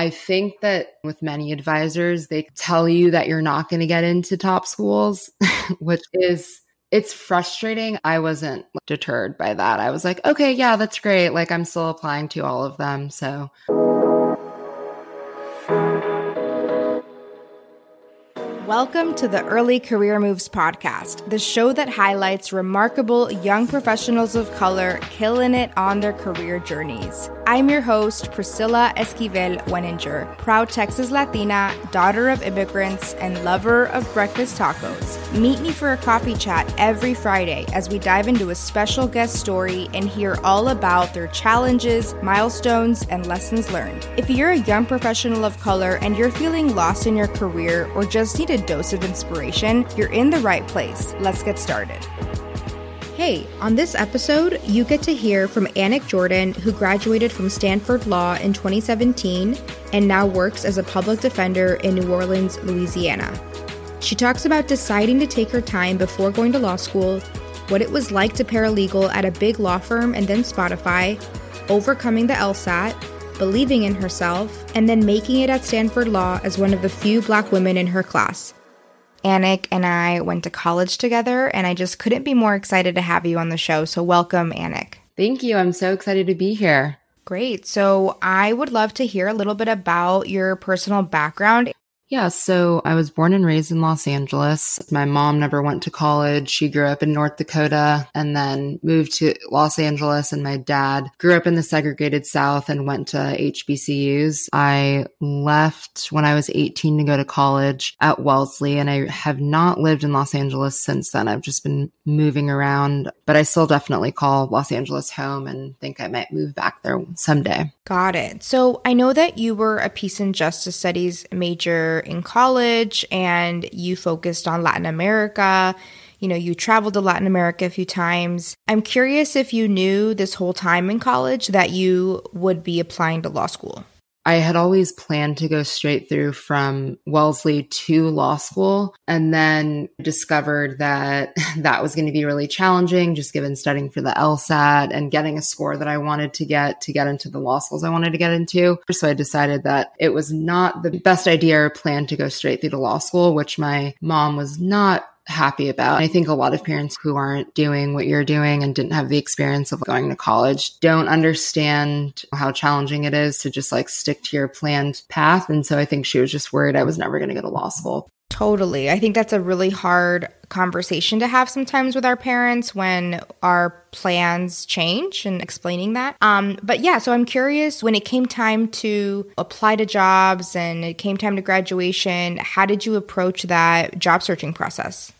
I think that with many advisors, they tell you that you're not going to get into top schools, which is it's frustrating. I wasn't deterred by that. I was like, okay, yeah, that's great. Like I'm still applying to all of them. So Welcome to the Early Career Moves podcast, the show that highlights remarkable young professionals of color killing it on their career journeys. I'm your host, Priscilla Esquivel Weninger, proud Texas Latina, daughter of immigrants, and lover of breakfast tacos. Meet me for a coffee chat every Friday as we dive into a special guest story and hear all about their challenges, milestones, and lessons learned. If you're a young professional of color and you're feeling lost in your career or just need a dose of inspiration, you're in the right place. Let's get started. Hey, on this episode, you get to hear from Annick Jordan, who graduated from Stanford Law in 2017 and now works as a public defender in New Orleans, Louisiana. She talks about deciding to take her time before going to law school, what it was like to paralegal at a big law firm and then Spotify, overcoming the LSAT, believing in herself, and then making it at Stanford Law as one of the few black women in her class. Annick and I went to college together, and I just couldn't be more excited to have you on the show. So, welcome, Annick. Thank you. I'm so excited to be here. Great. So, I would love to hear a little bit about your personal background. Yeah, so I was born and raised in Los Angeles. My mom never went to college. She grew up in North Dakota and then moved to Los Angeles. And my dad grew up in the segregated South and went to HBCUs. I left when I was 18 to go to college at Wellesley, and I have not lived in Los Angeles since then. I've just been moving around, but I still definitely call Los Angeles home and think I might move back there someday. Got it. So I know that you were a peace and justice studies major in college and you focused on Latin America. You know, you traveled to Latin America a few times. I'm curious if you knew this whole time in college that you would be applying to law school. I had always planned to go straight through from Wellesley to law school and then discovered that that was going to be really challenging just given studying for the LSAT and getting a score that I wanted to get to get into the law schools I wanted to get into. So I decided that it was not the best idea or plan to go straight through to law school, which my mom was not happy about. I think a lot of parents who aren't doing what you're doing and didn't have the experience of going to college don't understand how challenging it is to just like stick to your planned path. And so I think she was just worried I was never going to go to law school. Totally. I think that's a really hard conversation to have sometimes with our parents when our plans change and explaining that. Um, but yeah, so I'm curious when it came time to apply to jobs and it came time to graduation, how did you approach that job searching process?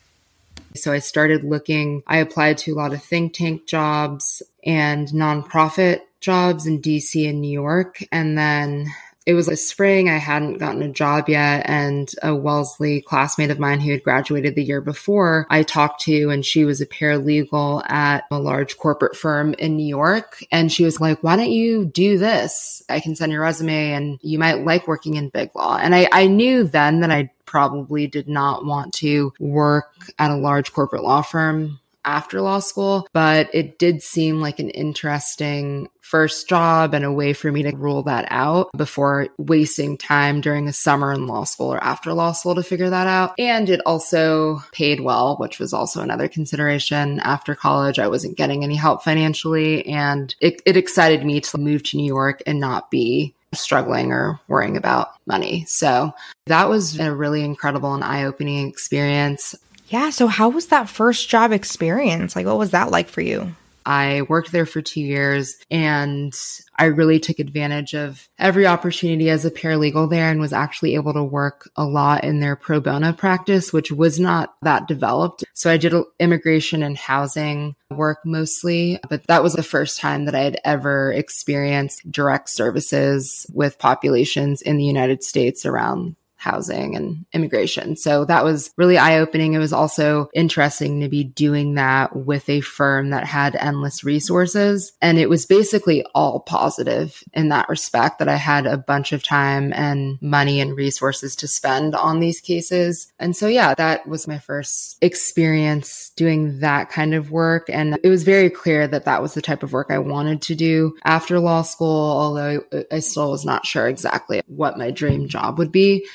So I started looking, I applied to a lot of think tank jobs and nonprofit jobs in DC and New York. And then it was a spring. I hadn't gotten a job yet. And a Wellesley classmate of mine who had graduated the year before, I talked to, and she was a paralegal at a large corporate firm in New York. And she was like, why don't you do this? I can send your resume and you might like working in big law. And I, I knew then that I probably did not want to work at a large corporate law firm after law school, but it did seem like an interesting first job and a way for me to rule that out before wasting time during a summer in law school or after law school to figure that out. And it also paid well, which was also another consideration. After college, I wasn't getting any help financially and it, it excited me to move to New York and not be struggling or worrying about money. So that was a really incredible and eye opening experience. Yeah. So, how was that first job experience? Like, what was that like for you? I worked there for two years and I really took advantage of every opportunity as a paralegal there and was actually able to work a lot in their pro bono practice, which was not that developed. So I did immigration and housing work mostly, but that was the first time that I had ever experienced direct services with populations in the United States around housing and immigration. So that was really eye opening. It was also interesting to be doing that with a firm that had endless resources. And it was basically all positive in that respect that I had a bunch of time and money and resources to spend on these cases. And so, yeah, that was my first experience doing that kind of work. And it was very clear that that was the type of work I wanted to do after law school, although I still was not sure exactly what my dream job would be.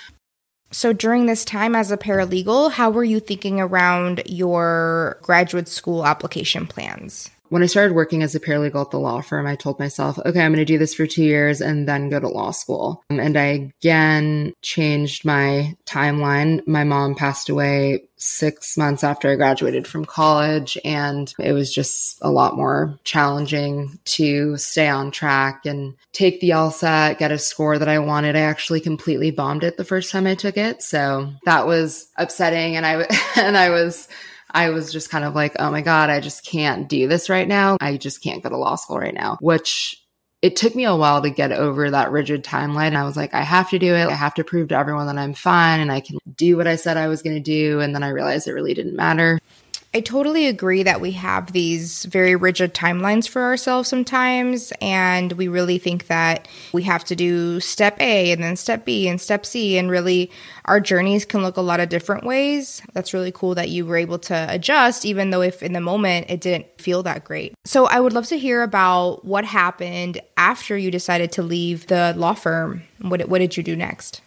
So, during this time as a paralegal, how were you thinking around your graduate school application plans? When I started working as a paralegal at the law firm, I told myself, okay, I'm going to do this for two years and then go to law school. Um, and I again changed my timeline. My mom passed away six months after I graduated from college, and it was just a lot more challenging to stay on track and take the LSAT, get a score that I wanted. I actually completely bombed it the first time I took it. So that was upsetting. And I, and I was, I was just kind of like, oh my God, I just can't do this right now. I just can't go to law school right now, which it took me a while to get over that rigid timeline. I was like, I have to do it. I have to prove to everyone that I'm fine and I can do what I said I was going to do. And then I realized it really didn't matter. I totally agree that we have these very rigid timelines for ourselves sometimes. And we really think that we have to do step A and then step B and step C. And really, our journeys can look a lot of different ways. That's really cool that you were able to adjust, even though if in the moment it didn't feel that great. So, I would love to hear about what happened after you decided to leave the law firm. What, what did you do next?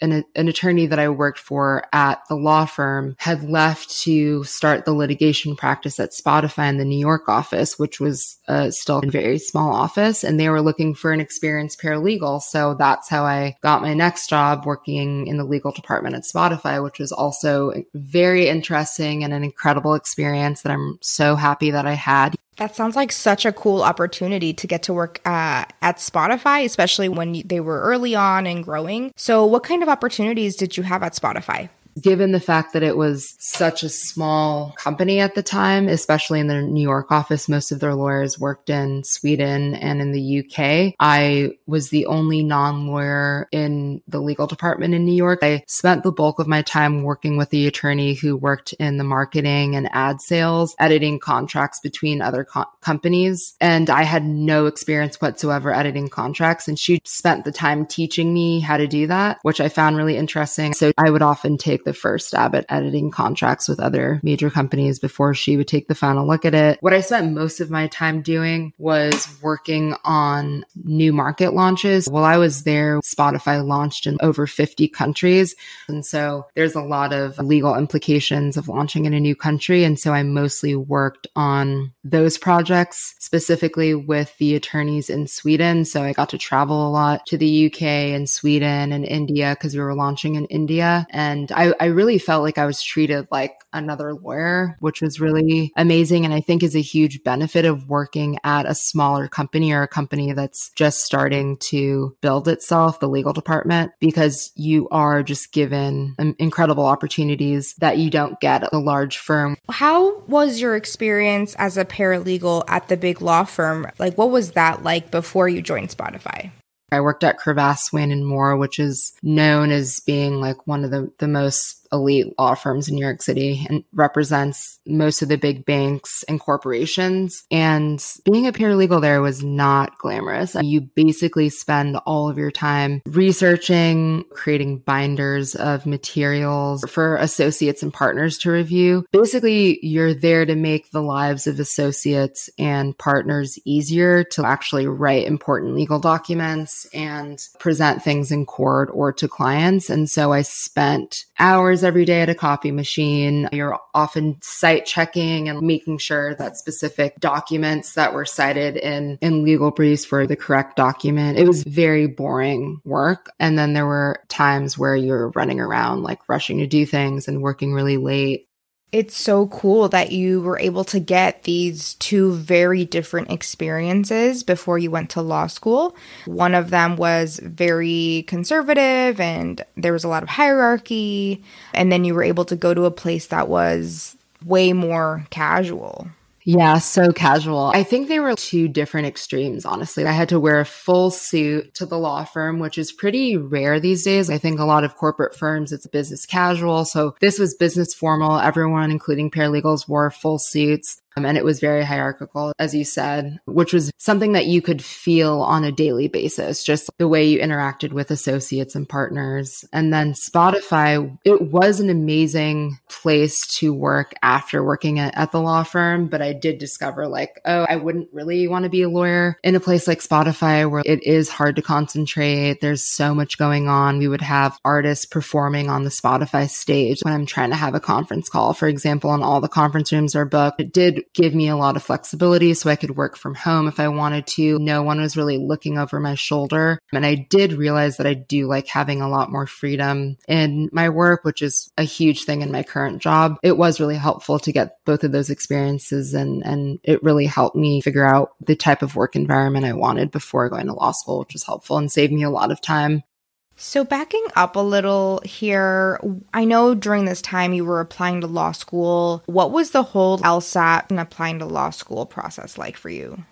An, an attorney that I worked for at the law firm had left to start the litigation practice at Spotify in the New York office, which was uh, still a very small office. And they were looking for an experienced paralegal. So that's how I got my next job working in the legal department at Spotify, which was also very interesting and an incredible experience that I'm so happy that I had. That sounds like such a cool opportunity to get to work uh, at Spotify, especially when they were early on and growing. So, what kind of opportunities did you have at Spotify? Given the fact that it was such a small company at the time, especially in the New York office, most of their lawyers worked in Sweden and in the UK. I was the only non lawyer in the legal department in New York. I spent the bulk of my time working with the attorney who worked in the marketing and ad sales, editing contracts between other co- companies. And I had no experience whatsoever editing contracts. And she spent the time teaching me how to do that, which I found really interesting. So I would often take the first stab at editing contracts with other major companies before she would take the final look at it. What I spent most of my time doing was working on new market launches. While I was there, Spotify launched in over 50 countries. And so there's a lot of legal implications of launching in a new country. And so I mostly worked on those projects specifically with the attorneys in Sweden. So I got to travel a lot to the UK and Sweden and India because we were launching in India. And I, I really felt like I was treated like another lawyer, which was really amazing. And I think is a huge benefit of working at a smaller company or a company that's just starting to build itself, the legal department, because you are just given um, incredible opportunities that you don't get at a large firm. How was your experience as a paralegal at the big law firm? Like, what was that like before you joined Spotify? I worked at Cravath, Swaine and Moore, which is known as being like one of the, the most elite law firms in New York City and represents most of the big banks and corporations. And being a paralegal there was not glamorous. You basically spend all of your time researching, creating binders of materials for associates and partners to review. Basically, you're there to make the lives of associates and partners easier to actually write important legal documents and present things in court or to clients. And so I spent hours every day at a coffee machine. You're often cite checking and making sure that specific documents that were cited in, in legal briefs were the correct document. It was very boring work. And then there were times where you're running around, like rushing to do things and working really late. It's so cool that you were able to get these two very different experiences before you went to law school. One of them was very conservative and there was a lot of hierarchy. And then you were able to go to a place that was way more casual. Yeah, so casual. I think they were two different extremes, honestly. I had to wear a full suit to the law firm, which is pretty rare these days. I think a lot of corporate firms, it's business casual. So this was business formal. Everyone, including paralegals, wore full suits. Um, and it was very hierarchical, as you said, which was something that you could feel on a daily basis, just the way you interacted with associates and partners. And then Spotify, it was an amazing place to work after working at, at the law firm. But I did discover like, oh, I wouldn't really want to be a lawyer in a place like Spotify where it is hard to concentrate. There's so much going on. We would have artists performing on the Spotify stage when I'm trying to have a conference call, for example, and all the conference rooms are booked. It did give me a lot of flexibility so I could work from home if I wanted to. No one was really looking over my shoulder. And I did realize that I do like having a lot more freedom in my work, which is a huge thing in my current job. It was really helpful to get both of those experiences and, and it really helped me figure out the type of work environment I wanted before going to law school, which was helpful and saved me a lot of time. So, backing up a little here, I know during this time you were applying to law school. What was the whole LSAT and applying to law school process like for you?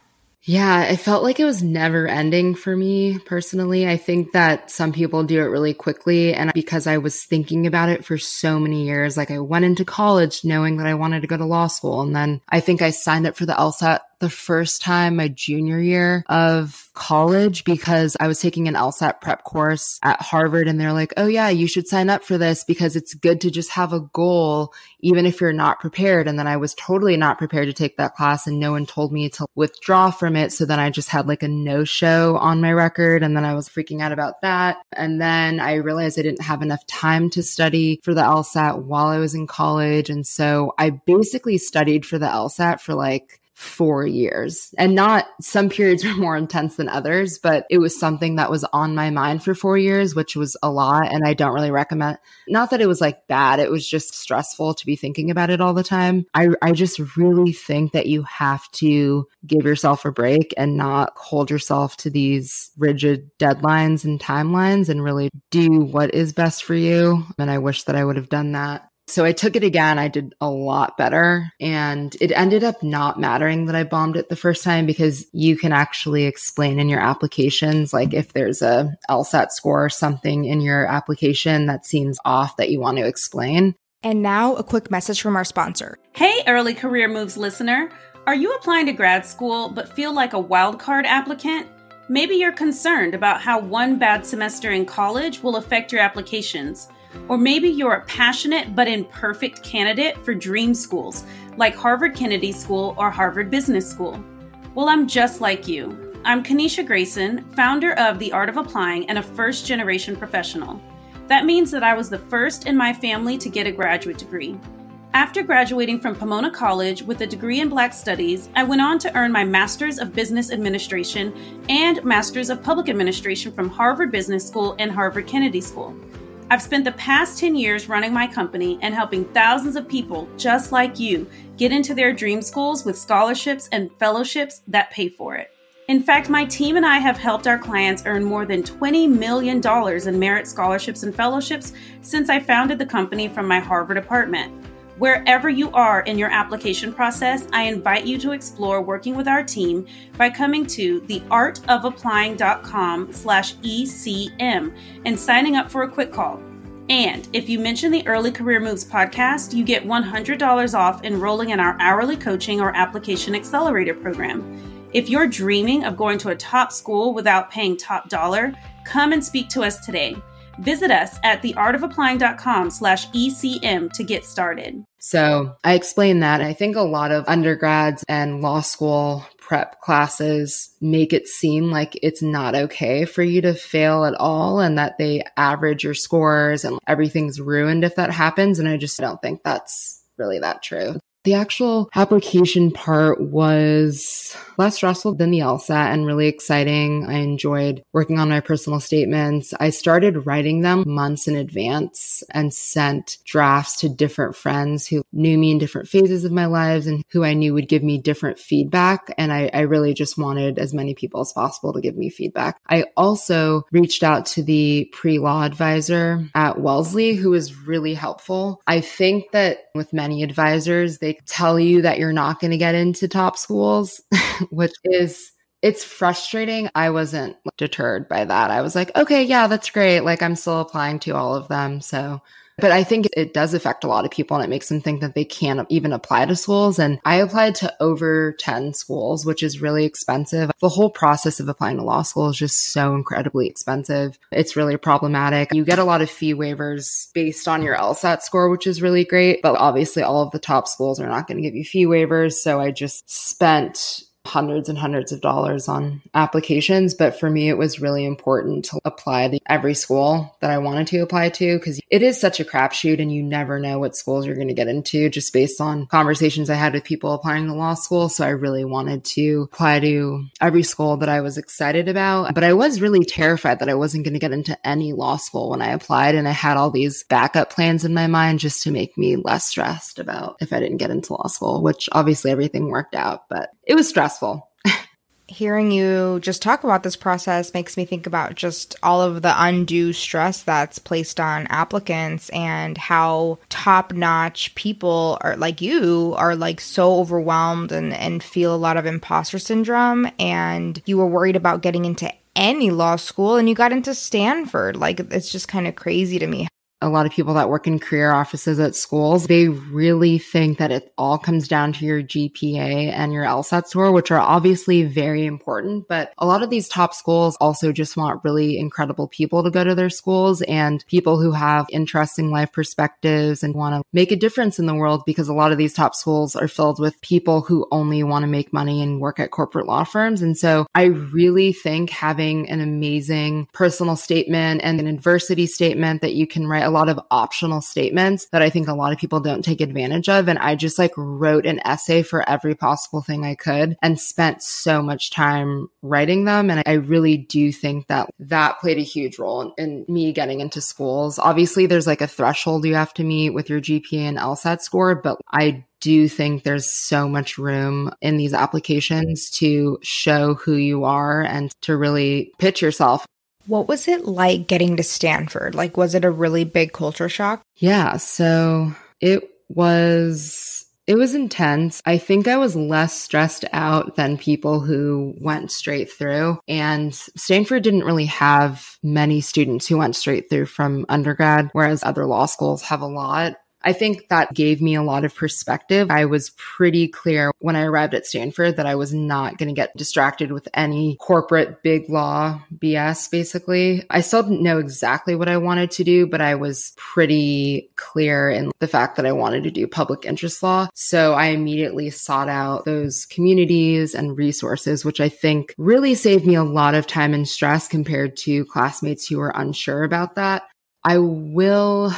Yeah, it felt like it was never ending for me personally. I think that some people do it really quickly. And because I was thinking about it for so many years, like I went into college knowing that I wanted to go to law school. And then I think I signed up for the LSAT the first time my junior year of college because I was taking an LSAT prep course at Harvard and they're like, oh yeah, you should sign up for this because it's good to just have a goal, even if you're not prepared. And then I was totally not prepared to take that class and no one told me to withdraw from it. So then I just had like a no show on my record. And then I was freaking out about that. And then I realized I didn't have enough time to study for the LSAT while I was in college. And so I basically studied for the LSAT for like four years and not some periods were more intense than others, but it was something that was on my mind for four years, which was a lot. And I don't really recommend, not that it was like bad. It was just stressful to be thinking about it all the time. I, I just really think that you have to give yourself a break and not hold yourself to these rigid deadlines and timelines and really do what is best for you. And I wish that I would have done that. So I took it again. I did a lot better. And it ended up not mattering that I bombed it the first time because you can actually explain in your applications, like if there's a LSAT score or something in your application that seems off that you want to explain. And now a quick message from our sponsor. Hey, Early Career Moves listener. Are you applying to grad school but feel like a wildcard applicant? Maybe you're concerned about how one bad semester in college will affect your applications. Or maybe you're a passionate but imperfect candidate for dream schools like Harvard Kennedy School or Harvard Business School. Well, I'm just like you. I'm Kanisha Grayson, founder of The Art of Applying and a first generation professional. That means that I was the first in my family to get a graduate degree. After graduating from Pomona College with a degree in Black Studies, I went on to earn my Master's of Business Administration and Master's of Public Administration from Harvard Business School and Harvard Kennedy School. I've spent the past 10 years running my company and helping thousands of people just like you get into their dream schools with scholarships and fellowships that pay for it. In fact, my team and I have helped our clients earn more than $20 million in merit scholarships and fellowships since I founded the company from my Harvard apartment. Wherever you are in your application process, I invite you to explore working with our team by coming to theartofapplying.com slash ECM and signing up for a quick call. And if you mention the Early Career Moves podcast, you get $100 off enrolling in our hourly coaching or application accelerator program. If you're dreaming of going to a top school without paying top dollar, come and speak to us today. Visit us at theartofapplying.com slash ECM to get started. So I explained that. I think a lot of undergrads and law school prep classes make it seem like it's not okay for you to fail at all and that they average your scores and everything's ruined if that happens. And I just don't think that's really that true. The actual application part was less stressful than the LSAT and really exciting. I enjoyed working on my personal statements. I started writing them months in advance and sent drafts to different friends who knew me in different phases of my lives and who I knew would give me different feedback. And I, I really just wanted as many people as possible to give me feedback. I also reached out to the pre law advisor at Wellesley, who was really helpful. I think that with many advisors. They tell you that you're not going to get into top schools, which is it's frustrating. I wasn't deterred by that. I was like, okay, yeah, that's great. Like I'm still applying to all of them. So but I think it does affect a lot of people and it makes them think that they can't even apply to schools. And I applied to over 10 schools, which is really expensive. The whole process of applying to law school is just so incredibly expensive. It's really problematic. You get a lot of fee waivers based on your LSAT score, which is really great. But obviously all of the top schools are not going to give you fee waivers. So I just spent hundreds and hundreds of dollars on applications. But for me, it was really important to apply to every school that I wanted to apply to because it is such a crapshoot and you never know what schools you're going to get into just based on conversations I had with people applying to law school. So I really wanted to apply to every school that I was excited about. But I was really terrified that I wasn't going to get into any law school when I applied. And I had all these backup plans in my mind just to make me less stressed about if I didn't get into law school, which obviously everything worked out, but it was stressful stressful. Hearing you just talk about this process makes me think about just all of the undue stress that's placed on applicants and how top notch people are like you are like so overwhelmed and, and feel a lot of imposter syndrome. And you were worried about getting into any law school and you got into Stanford. Like, it's just kind of crazy to me a lot of people that work in career offices at schools, they really think that it all comes down to your GPA and your LSAT score, which are obviously very important. But a lot of these top schools also just want really incredible people to go to their schools and people who have interesting life perspectives and want to make a difference in the world because a lot of these top schools are filled with people who only want to make money and work at corporate law firms. And so I really think having an amazing personal statement and an adversity statement that you can write lot of optional statements that I think a lot of people don't take advantage of. And I just like wrote an essay for every possible thing I could and spent so much time writing them. And I really do think that that played a huge role in, in me getting into schools. Obviously, there's like a threshold you have to meet with your GPA and LSAT score, but I do think there's so much room in these applications to show who you are and to really pitch yourself. What was it like getting to Stanford? Like, was it a really big culture shock? Yeah. So it was, it was intense. I think I was less stressed out than people who went straight through. And Stanford didn't really have many students who went straight through from undergrad, whereas other law schools have a lot. I think that gave me a lot of perspective. I was pretty clear when I arrived at Stanford that I was not going to get distracted with any corporate big law BS, basically. I still didn't know exactly what I wanted to do, but I was pretty clear in the fact that I wanted to do public interest law. So I immediately sought out those communities and resources, which I think really saved me a lot of time and stress compared to classmates who were unsure about that. I will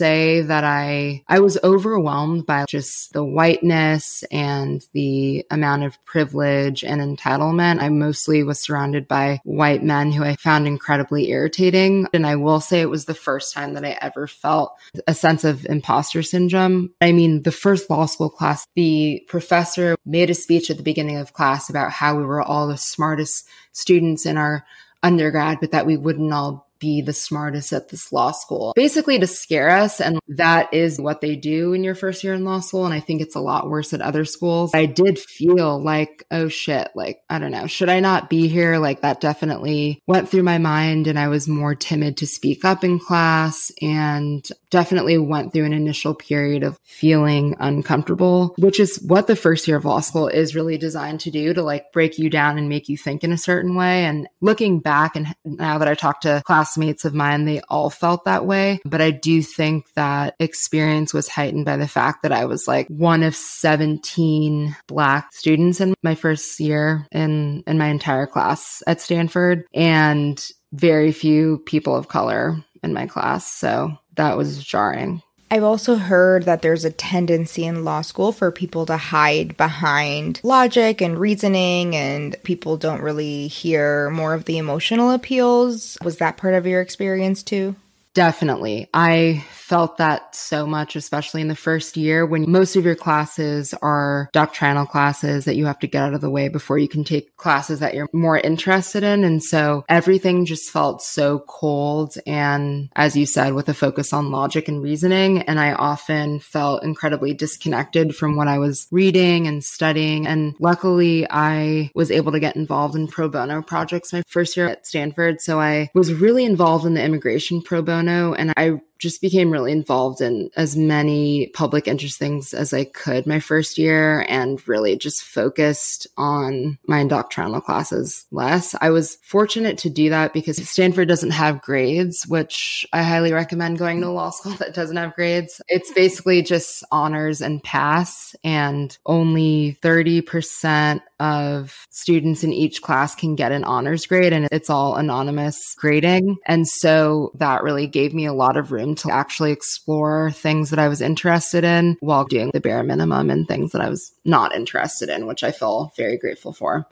say that I I was overwhelmed by just the whiteness and the amount of privilege and entitlement. I mostly was surrounded by white men who I found incredibly irritating. And I will say it was the first time that I ever felt a sense of imposter syndrome. I mean, the first law school class, the professor made a speech at the beginning of class about how we were all the smartest students in our undergrad, but that we wouldn't all be the smartest at this law school, basically to scare us. And that is what they do in your first year in law school. And I think it's a lot worse at other schools. I did feel like, oh shit, like, I don't know, should I not be here? Like that definitely went through my mind. And I was more timid to speak up in class and definitely went through an initial period of feeling uncomfortable, which is what the first year of law school is really designed to do to like break you down and make you think in a certain way. And looking back and now that I talk to class classmates of mine, they all felt that way. But I do think that experience was heightened by the fact that I was like one of 17 black students in my first year in, in my entire class at Stanford and very few people of color in my class. So that was jarring. I've also heard that there's a tendency in law school for people to hide behind logic and reasoning, and people don't really hear more of the emotional appeals. Was that part of your experience too? Definitely. I felt that so much, especially in the first year when most of your classes are doctrinal classes that you have to get out of the way before you can take classes that you're more interested in. And so everything just felt so cold. And as you said, with a focus on logic and reasoning. And I often felt incredibly disconnected from what I was reading and studying. And luckily, I was able to get involved in pro bono projects my first year at Stanford. So I was really involved in the immigration pro bono and I just became really involved in as many public interest things as I could my first year and really just focused on my doctrinal classes less. I was fortunate to do that because Stanford doesn't have grades, which I highly recommend going to a law school that doesn't have grades. It's basically just honors and pass and only 30% of students in each class can get an honors grade and it's all anonymous grading. And so that really gave me a lot of room to actually explore things that I was interested in while doing the bare minimum and things that I was not interested in, which I feel very grateful for.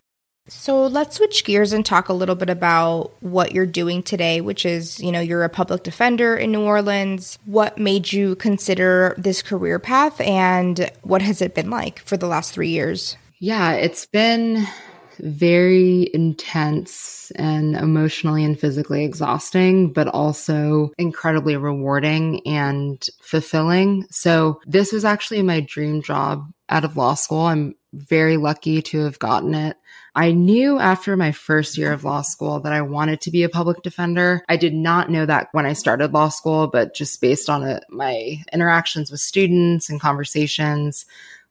So let's switch gears and talk a little bit about what you're doing today, which is, you know, you're a public defender in New Orleans. What made you consider this career path and what has it been like for the last three years? Yeah, it's been very intense and emotionally and physically exhausting, but also incredibly rewarding and fulfilling. So, this was actually my dream job out of law school. I'm very lucky to have gotten it. I knew after my first year of law school that I wanted to be a public defender. I did not know that when I started law school, but just based on it, my interactions with students and conversations,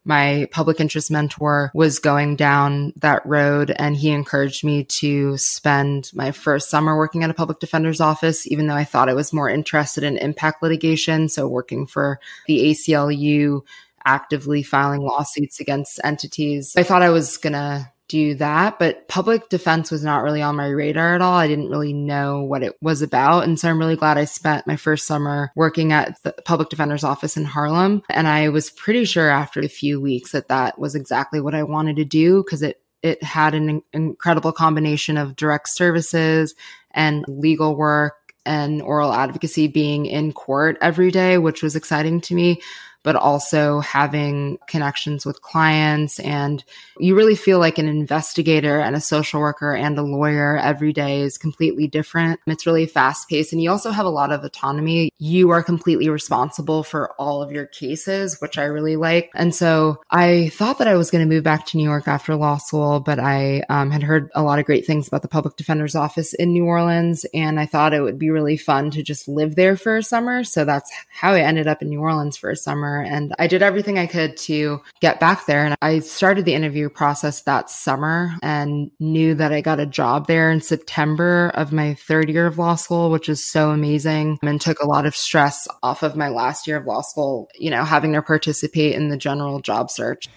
my public interest mentor was going down that road and he encouraged me to spend my first summer working at a public defender's office, even though I thought I was more interested in impact litigation. So working for the ACLU, actively filing lawsuits against entities. I thought I was going to do that, but public defense was not really on my radar at all. I didn't really know what it was about. And so I'm really glad I spent my first summer working at the public defender's office in Harlem. And I was pretty sure after a few weeks that that was exactly what I wanted to do because it it had an incredible combination of direct services and legal work and oral advocacy being in court every day, which was exciting to me but also having connections with clients. And you really feel like an investigator and a social worker and a lawyer every day is completely different. It's really fast paced. And you also have a lot of autonomy. You are completely responsible for all of your cases, which I really like. And so I thought that I was going to move back to New York after law school, but I um, had heard a lot of great things about the public defender's office in New Orleans. And I thought it would be really fun to just live there for a summer. So that's how I ended up in New Orleans for a summer and I did everything I could to get back there. And I started the interview process that summer and knew that I got a job there in September of my third year of law school, which is so amazing and took a lot of stress off of my last year of law school, you know, having to participate in the general job search.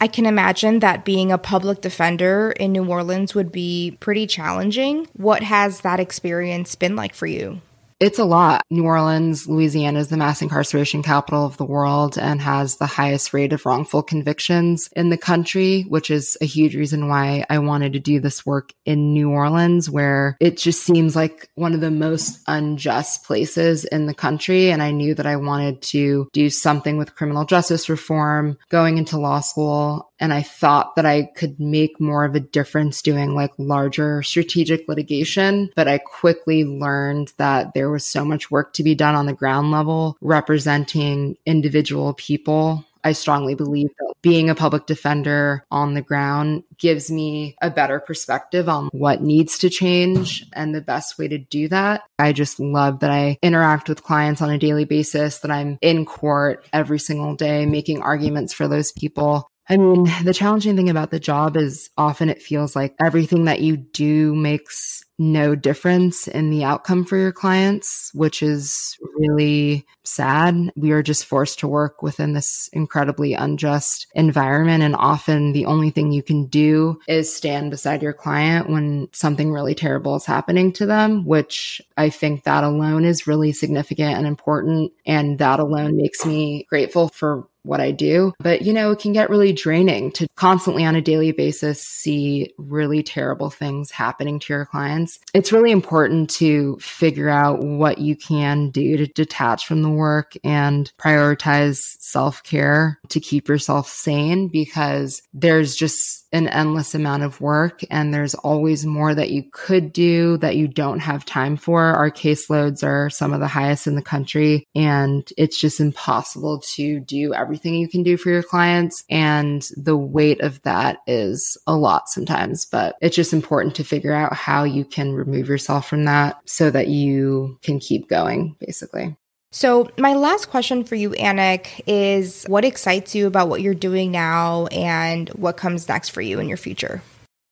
I can imagine that being a public defender in New Orleans would be pretty challenging. What has that experience been like for you? It's a lot. New Orleans, Louisiana is the mass incarceration capital of the world and has the highest rate of wrongful convictions in the country, which is a huge reason why I wanted to do this work in New Orleans, where it just seems like one of the most unjust places in the country. And I knew that I wanted to do something with criminal justice reform going into law school. And I thought that I could make more of a difference doing like larger strategic litigation. But I quickly learned that there was so much work to be done on the ground level representing individual people I strongly believe that being a public defender on the ground gives me a better perspective on what needs to change and the best way to do that. I just love that I interact with clients on a daily basis, that I'm in court every single day making arguments for those people. I mean, the challenging thing about the job is often it feels like everything that you do makes no difference in the outcome for your clients, which is really sad. We are just forced to work within this incredibly unjust environment. And often the only thing you can do is stand beside your client when something really terrible is happening to them, which I think that alone is really significant and important. And that alone makes me grateful for what I do. But, you know, it can get really draining to constantly on a daily basis see really terrible things happening to your clients. It's really important to figure out what you can do to detach from the work and prioritize self care to keep yourself sane because there's just an endless amount of work and there's always more that you could do that you don't have time for. Our caseloads are some of the highest in the country and it's just impossible to do everything you can do for your clients. And the weight of that is a lot sometimes, but it's just important to figure out how you can remove yourself from that so that you can keep going basically. So, my last question for you, Annick, is what excites you about what you're doing now and what comes next for you in your future?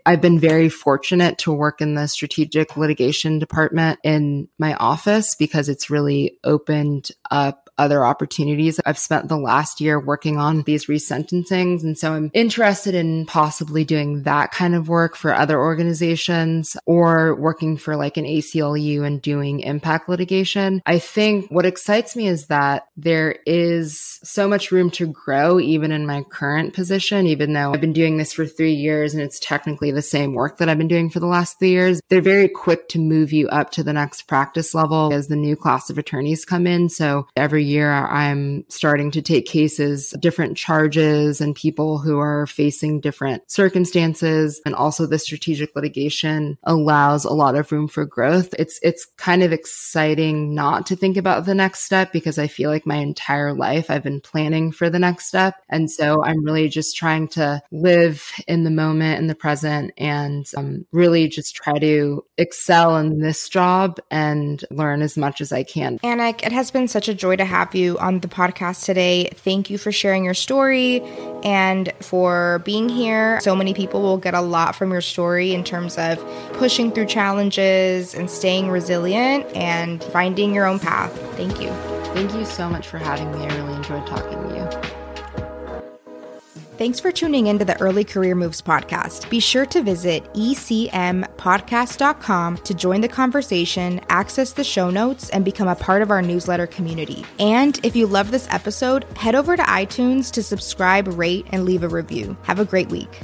I've been very fortunate to work in the strategic litigation department in my office because it's really opened up other opportunities. I've spent the last year working on these resentencings. And so I'm interested in possibly doing that kind of work for other organizations or working for like an ACLU and doing impact litigation. I think what excites me is that there is so much room to grow even in my current position, even though I've been doing this for three years and it's technically the same work that I've been doing for the last three years. They're very quick to move you up to the next practice level as the new class of attorneys come in. So every year I'm starting to take cases, different charges and people who are facing different circumstances. And also the strategic litigation allows a lot of room for growth. It's, it's kind of exciting not to think about the next step because I feel like my entire life I've been planning for the next step. And so I'm really just trying to live in the moment in the present and um, really just try to excel in this job and learn as much as I can. Annick, it has been such a joy to have you on the podcast today. Thank you for sharing your story and for being here. So many people will get a lot from your story in terms of pushing through challenges and staying resilient and finding your own path. Thank you. Thank you so much for having me. I really enjoyed talking to you. Thanks for tuning into the Early Career Moves podcast. Be sure to visit ecmpodcast.com to join the conversation, access the show notes, and become a part of our newsletter community. And if you love this episode, head over to iTunes to subscribe, rate, and leave a review. Have a great week.